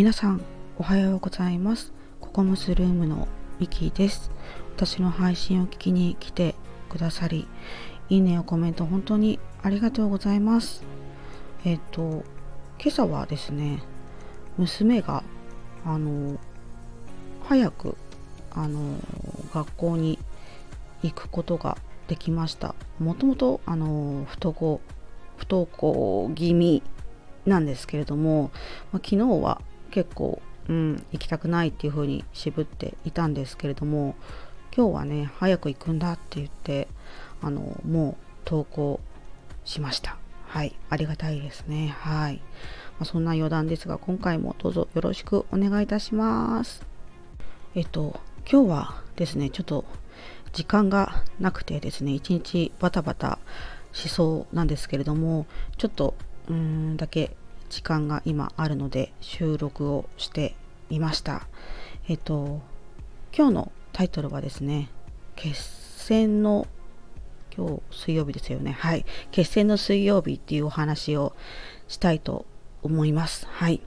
皆さんおはようございます。ココムスルームのミキです。私の配信を聞きに来てくださりいいねやコメント本当にありがとうございます。えっ、と今朝はですね娘があの早くあの学校に行くことができました。もともとあの不登校不登校気味なんですけれども、まあ、昨日は結構、うん、行きたくないっていう風に渋っていたんですけれども今日はね早く行くんだって言ってあのもう登校しました。はいありがたいですね。はい、まあ、そんな余談ですが今回もどうぞよろしくお願いいたします。えっと今日はですねちょっと時間がなくてですね一日バタバタしそうなんですけれどもちょっとうーんだけ時間が今あるので収録をしてみました。えっと今日のタイトルはですね決戦の今日水曜日ですよね。はい。決戦の水曜日っていうお話をしたいと思います。はい。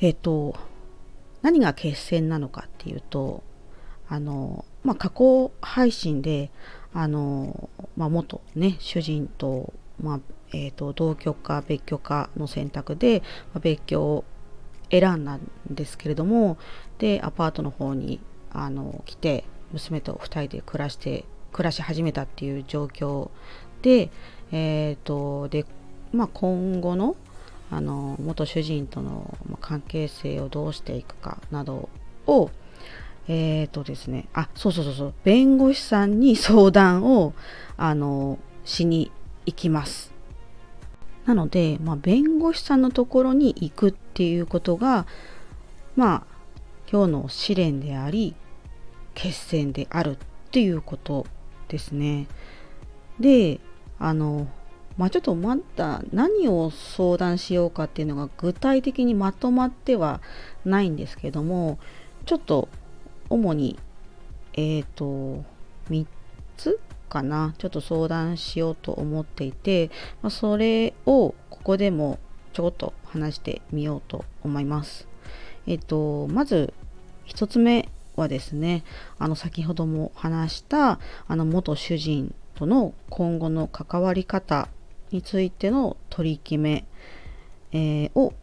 えっと何が決戦なのかっていうとあのまあ過去配信であの、まあ、元ね主人と、まあえーと、同居か別居かの選択で、まあ、別居を選んだんですけれどもでアパートの方にあの来て娘と2人で暮らして暮らし始めたっていう状況で,、えーとでまあ、今後のあの元主人との関係性をどうしていくかなどをえっ、ー、とですねあそうそうそうそう弁護士さんに相談をあのしに行きます。なので、まあ、弁護士さんのところに行くっていうことが、まあ、今日の試練であり、決戦であるっていうことですね。で、あの、まあ、ちょっとまだ何を相談しようかっていうのが具体的にまとまってはないんですけども、ちょっと主に、えっ、ー、と、3つかなちょっと相談しようと思っていて、まあ、それをここでもちょこっと話してみようと思います。えっと、まず1つ目はですね、あの先ほども話したあの元主人との今後の関わり方についての取り決め、えー、を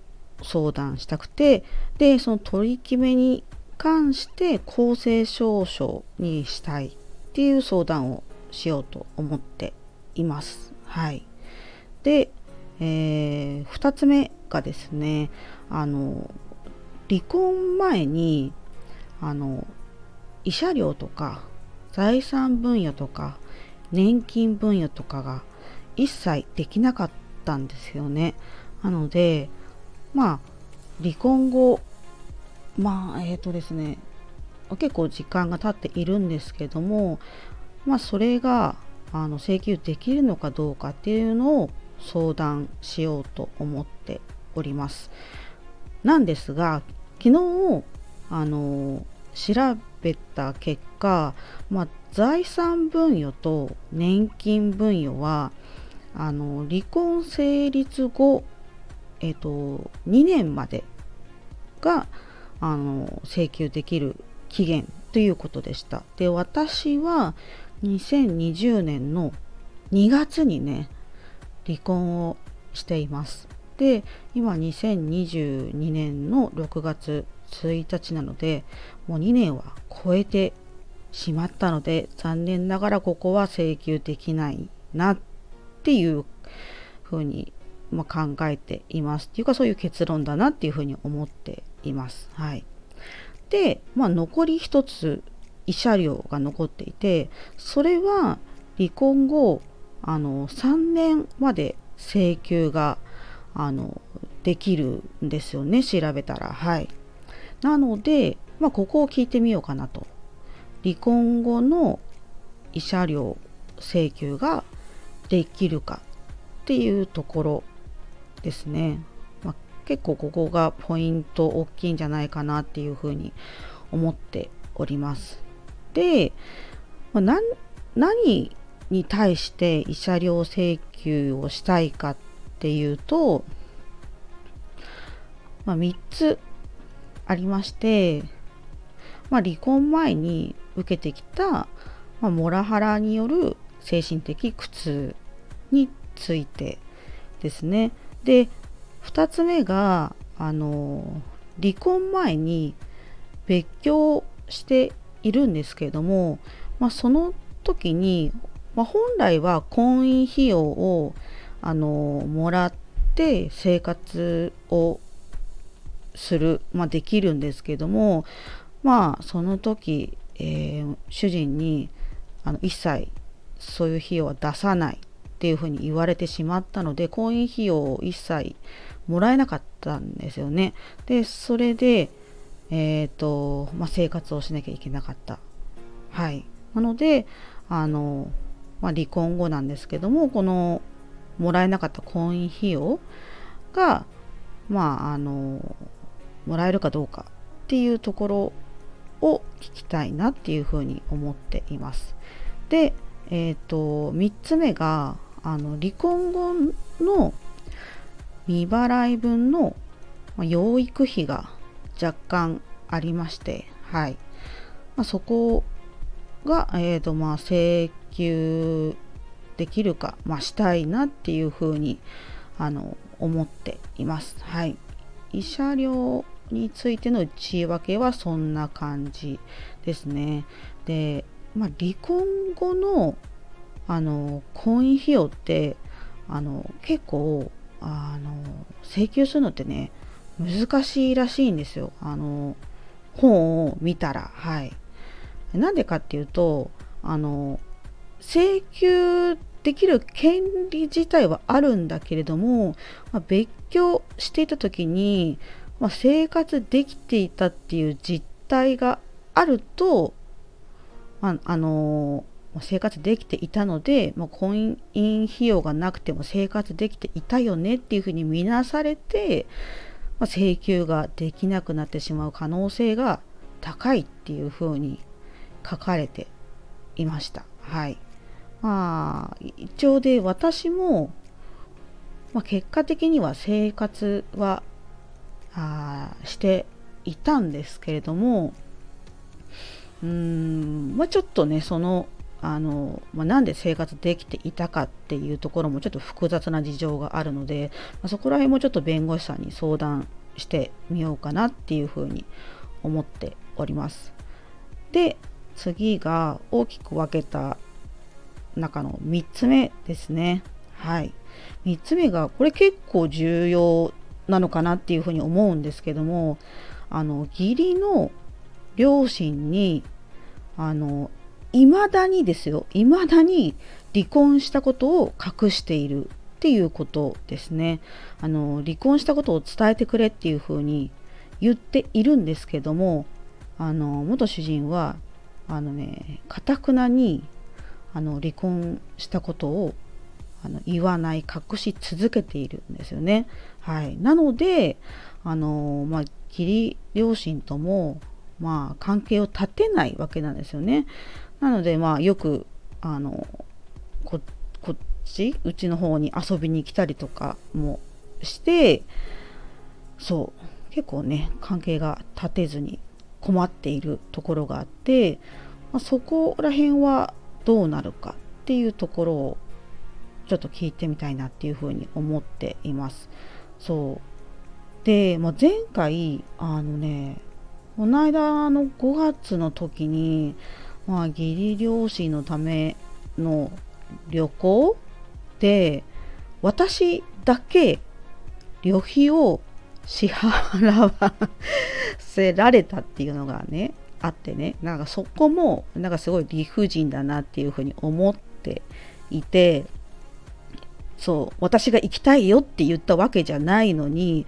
相談したくて、で、その取り決めに関して公正証書にしたいっていう相談をしようと思っています。はい。で、えー、2つ目がですね、あの、離婚前に、あの、慰謝料とか財産分与とか年金分与とかが一切できなかったんですよね。なので、まあ、離婚後、まあ、えっ、ー、とですね、結構時間が経っているんですけども、まあ、それがあの請求できるのかどうかっていうのを相談しようと思っております。なんですが昨日あの調べた結果、まあ、財産分与と年金分与はあの離婚成立後、えっと、2年までがあの請求できる期限ということでした。で私は2020年の2月にね離婚をしています。で今2022年の6月1日なのでもう2年は超えてしまったので残念ながらここは請求できないなっていうふうに、まあ、考えています。っていうかそういう結論だなっていうふうに思っています。はい、で、まあ、残り1つ慰謝料が残っていてそれは離婚後あの3年まで請求があのできるんですよね調べたら。はい。なので、まあ、ここを聞いてみようかなと。離婚後の慰謝料請求ができるかっていうところですね、まあ、結構ここがポイント大きいんじゃないかなっていうふうに思っております、まあ、何に対して慰謝料請求をしたいかっていうと、まあ、3つありまして、まあ、離婚前に受けてきた、まあ、モラハラによる精神的苦痛についてですね。で2つ目があの離婚前に別居しているんですけれども、まあ、その時に、まあ、本来は婚姻費用をあのもらって生活をする、まあ、できるんですけどもまあその時、えー、主人にあの一切そういう費用は出さないっていうふうに言われてしまったので婚姻費用を一切もらえなかったんですよね。でそれで、えーとまあ、生活をしなきゃいけなかった。はい、なのであの、まあ、離婚後なんですけどもこのもらえなかった婚姻費用がまああのもらえるかどうかっていうところを聞きたいなっていうふうに思っています。で、えーと、3つ目があの離婚後の未払い分の養育費が若干ありまして、はいまあ、そこが、えーとまあ、請求できるか、まあ、したいなっていうふうにあの思っています。はい、慰謝料についての内訳はそんな感じですね。で、まあ、離婚後のあの婚姻費用ってあの結構あの請求するのってね難しいらしいんですよ。あの本を見たらはいなんでかっていうとあの請求できる権利自体はあるんだけれども、まあ、別居していた時に、まあ、生活できていたっていう実態があると、まあ、あの生活できていたので、まあ、婚姻費用がなくても生活できていたよねっていうふうに見なされて、まあ、請求ができなくなってしまう可能性が高いっていうふうに書かれていました。はい。まあ、一応で私も、まあ、結果的には生活はあしていたんですけれども、うーん、まあ、ちょっとね、その、あの、まあ、なんで生活できていたかっていうところもちょっと複雑な事情があるので、まあ、そこら辺もちょっと弁護士さんに相談してみようかなっていうふうに思っております。で、次が大きく分けた中の3つ目ですね。はい。3つ目が、これ結構重要なのかなっていうふうに思うんですけども、あの、義理の両親に、あの、未だにですよ、未だに離婚したことを隠しているっていうことですね。あの、離婚したことを伝えてくれっていうふうに言っているんですけども、あの、元主人は、あのね、かたくなにあの離婚したことをあの言わない隠し続けているんですよね。はい、なのであの、まあ、義理両親とも、まあ、関係を立てないわけなんですよね。なので、まあ、よくあのこっちうちの方に遊びに来たりとかもしてそう結構ね関係が立てずに困っているところがあって、まあ、そこら辺はどうなるかっていうところをちょっと聞いてみたいなっていうふうに思っています。そうで、まあ、前回あのねこの間の5月の時に、まあ、義理両親のための旅行で私だけ旅費を支払わせられたっていうのがねあってね。なんかそこもなんかすごい理不尽だなっていうふうに思っていてそう私が行きたいよって言ったわけじゃないのに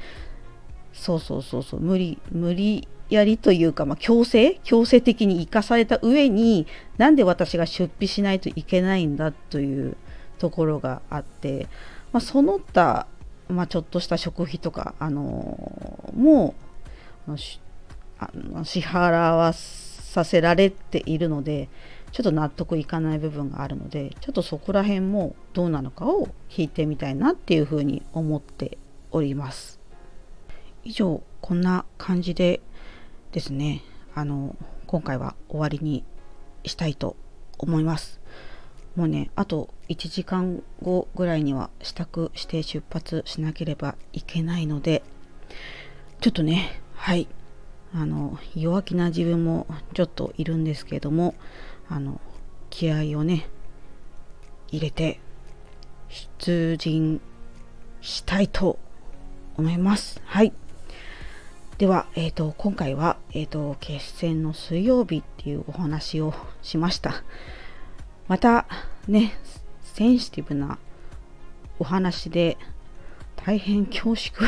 そうそうそうそう無理無理やりというか、まあ、強制強制的に生かされた上になんで私が出費しないといけないんだというところがあって、まあ、その他、まあ、ちょっとした食費とか、あのー、もうあの支払わさせられているのでちょっと納得いかない部分があるのでちょっとそこら辺もどうなのかを聞いてみたいなっていうふうに思っております。以上こんな感じでですねあの今回は終わりにしたいと思いますもうねあと1時間後ぐらいには支度して出発しなければいけないのでちょっとねはいあの弱気な自分もちょっといるんですけどもあの気合をね入れて出陣したいと思います。はい。では、え、ー、と、今回は、えっ、ー、と、決戦の水曜日っていうお話をしました。また、ね、センシティブなお話で、大変恐縮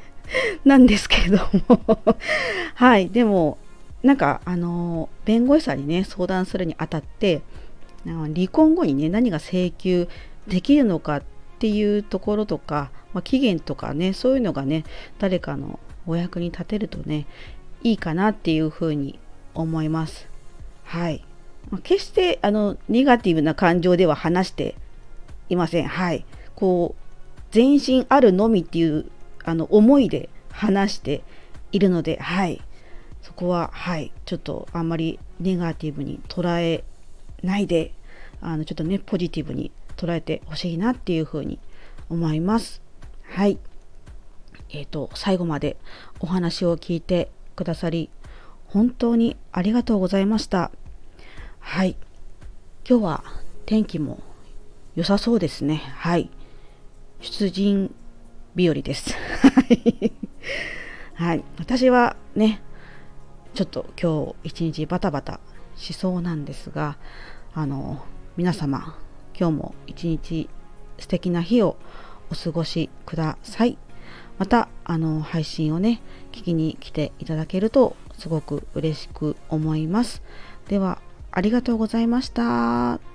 なんですけれども はい、でも、なんか、あの、弁護士さんにね、相談するにあたって、離婚後にね、何が請求できるのかっていうところとか、まあ、期限とかね、そういうのがね、誰かのお役に立てるとね、いいかなっていうふうに思います。はい。ま、決してあのネガティブな感情では話していません。はい。こう、全身あるのみっていうあの思いで話しているので、はい。そこは、はい。ちょっとあんまりネガティブに捉えないで、あのちょっとね、ポジティブに捉えてほしいなっていうふうに思います。はい。えっ、ー、と、最後までお話を聞いてくださり、本当にありがとうございました。はい。今日は天気も良さそうですね。はい。出陣日和です。はい。私はね、ちょっと今日一日バタバタしそうなんですが、あの、皆様、今日も一日素敵な日をお過ごしください。また、あの、配信をね、聞きに来ていただけるとすごく嬉しく思います。では、ありがとうございました。